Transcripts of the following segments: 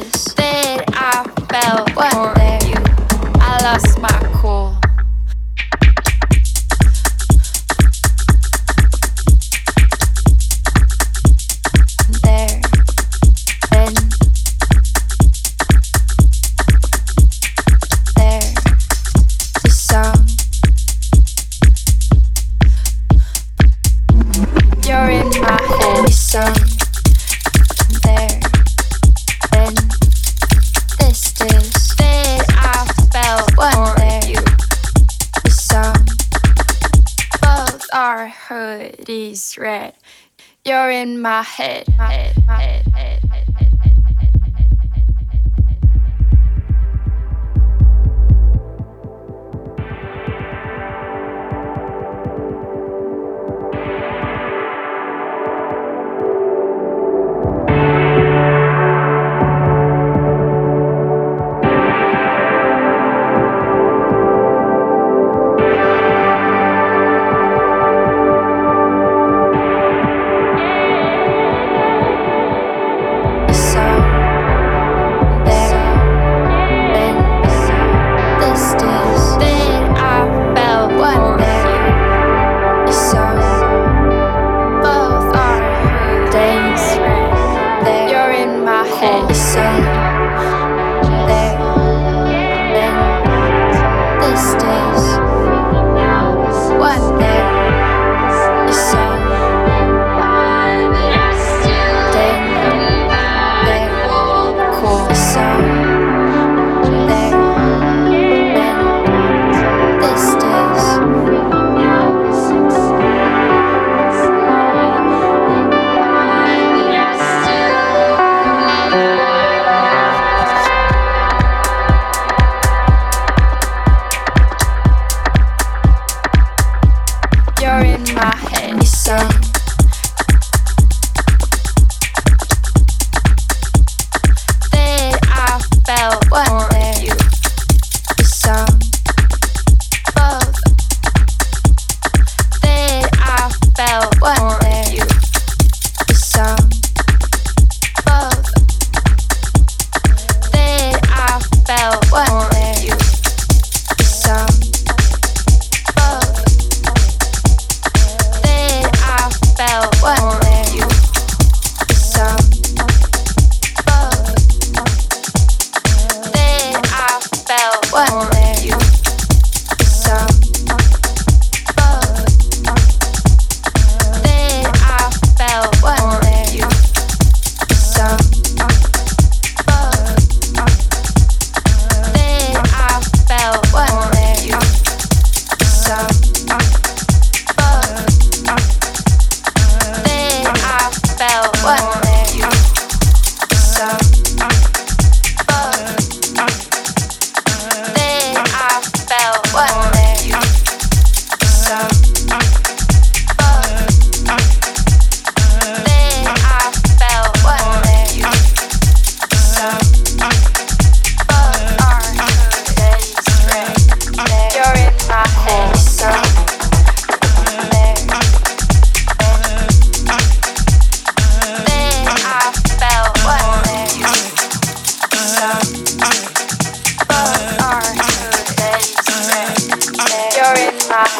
this.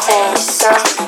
sensação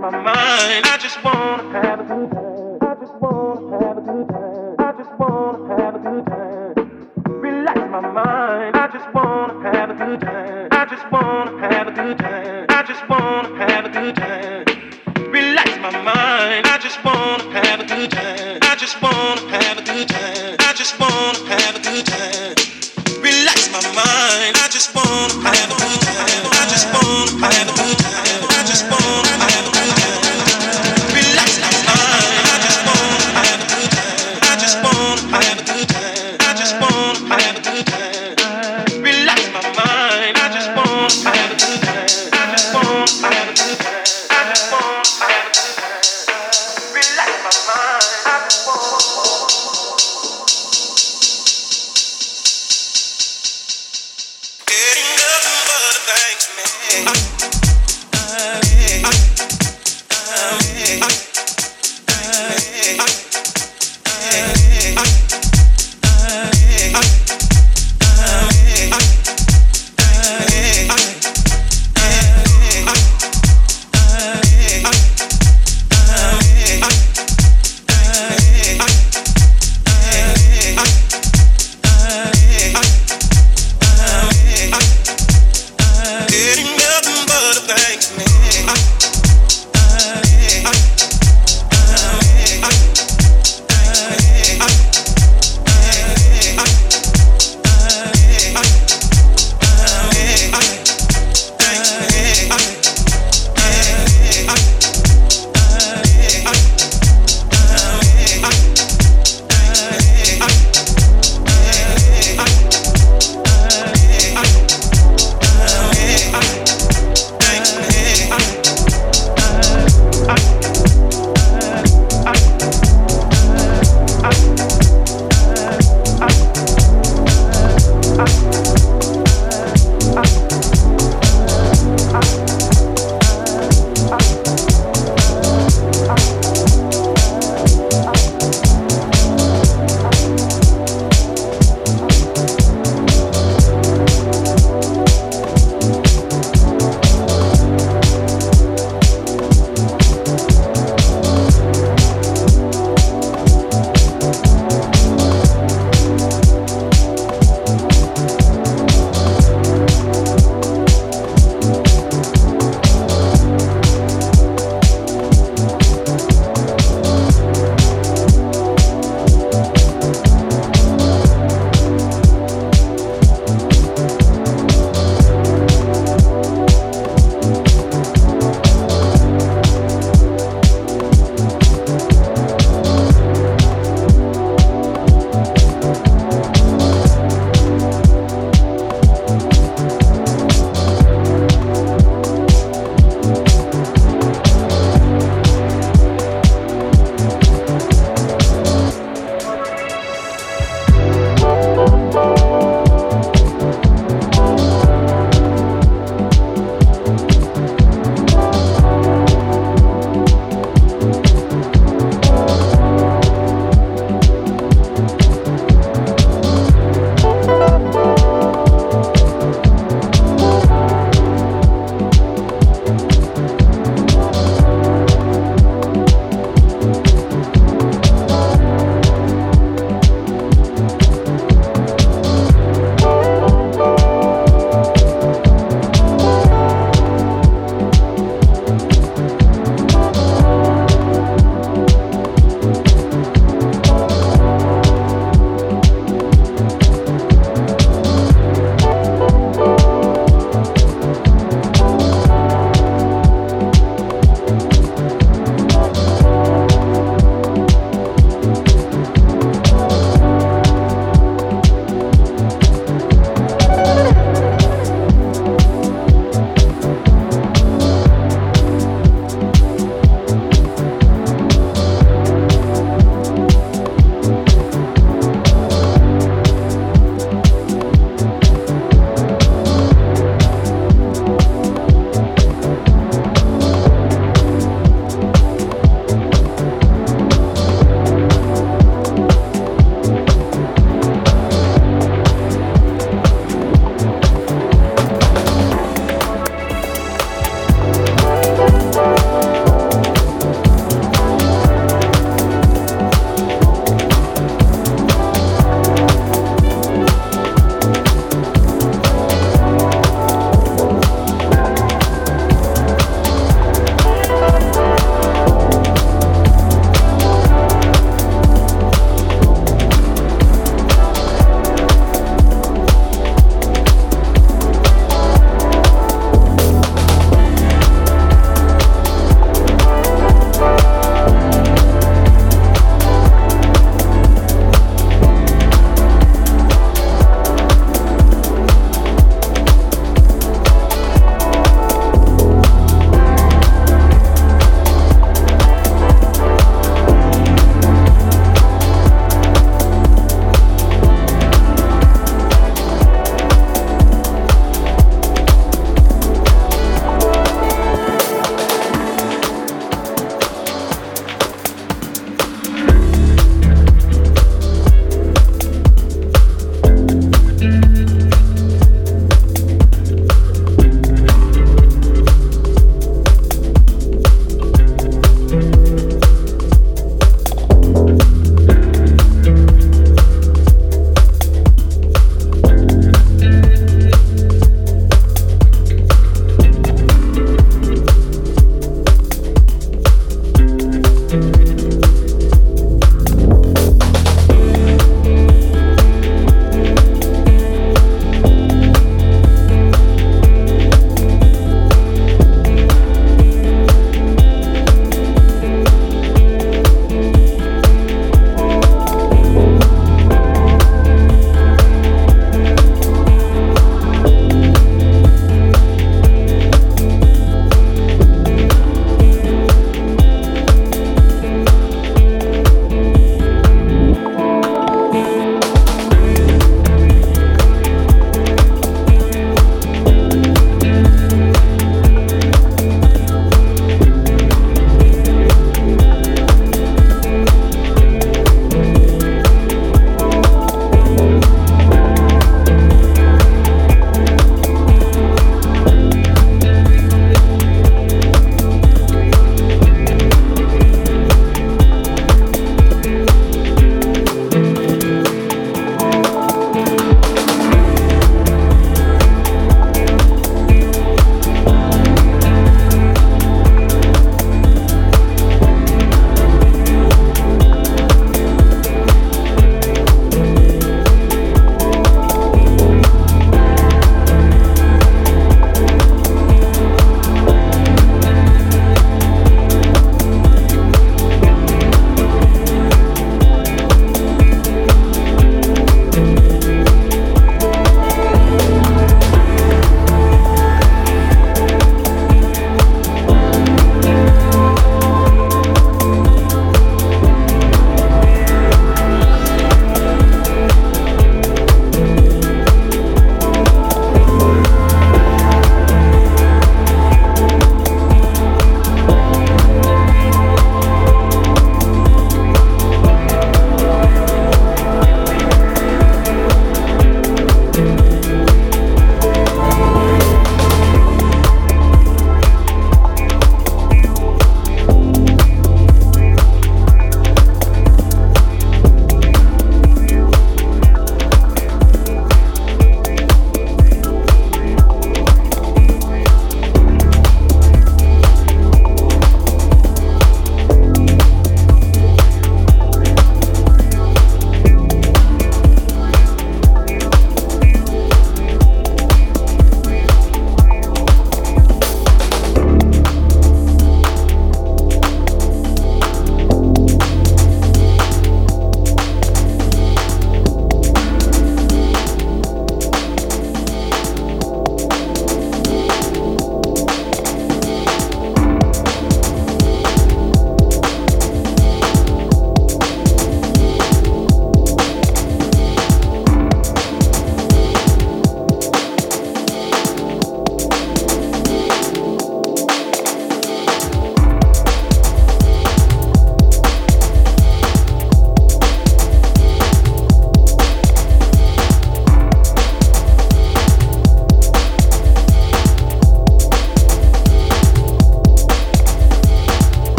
my mind. I just wanna have a good time.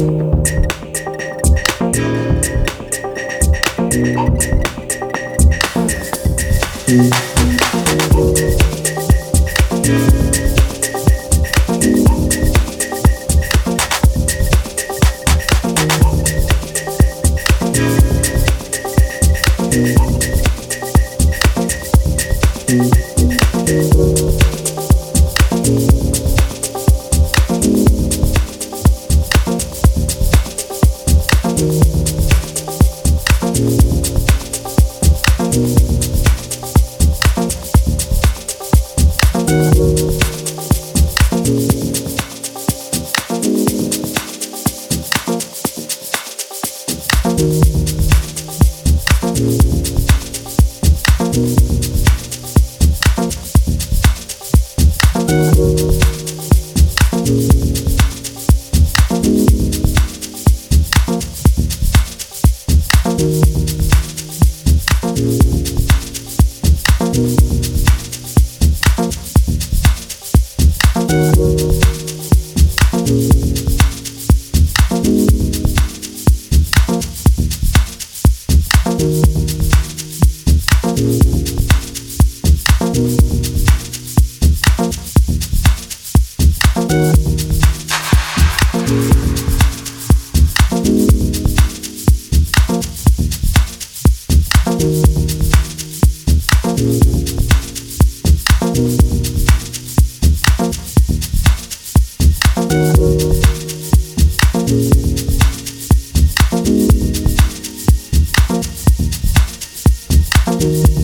I would like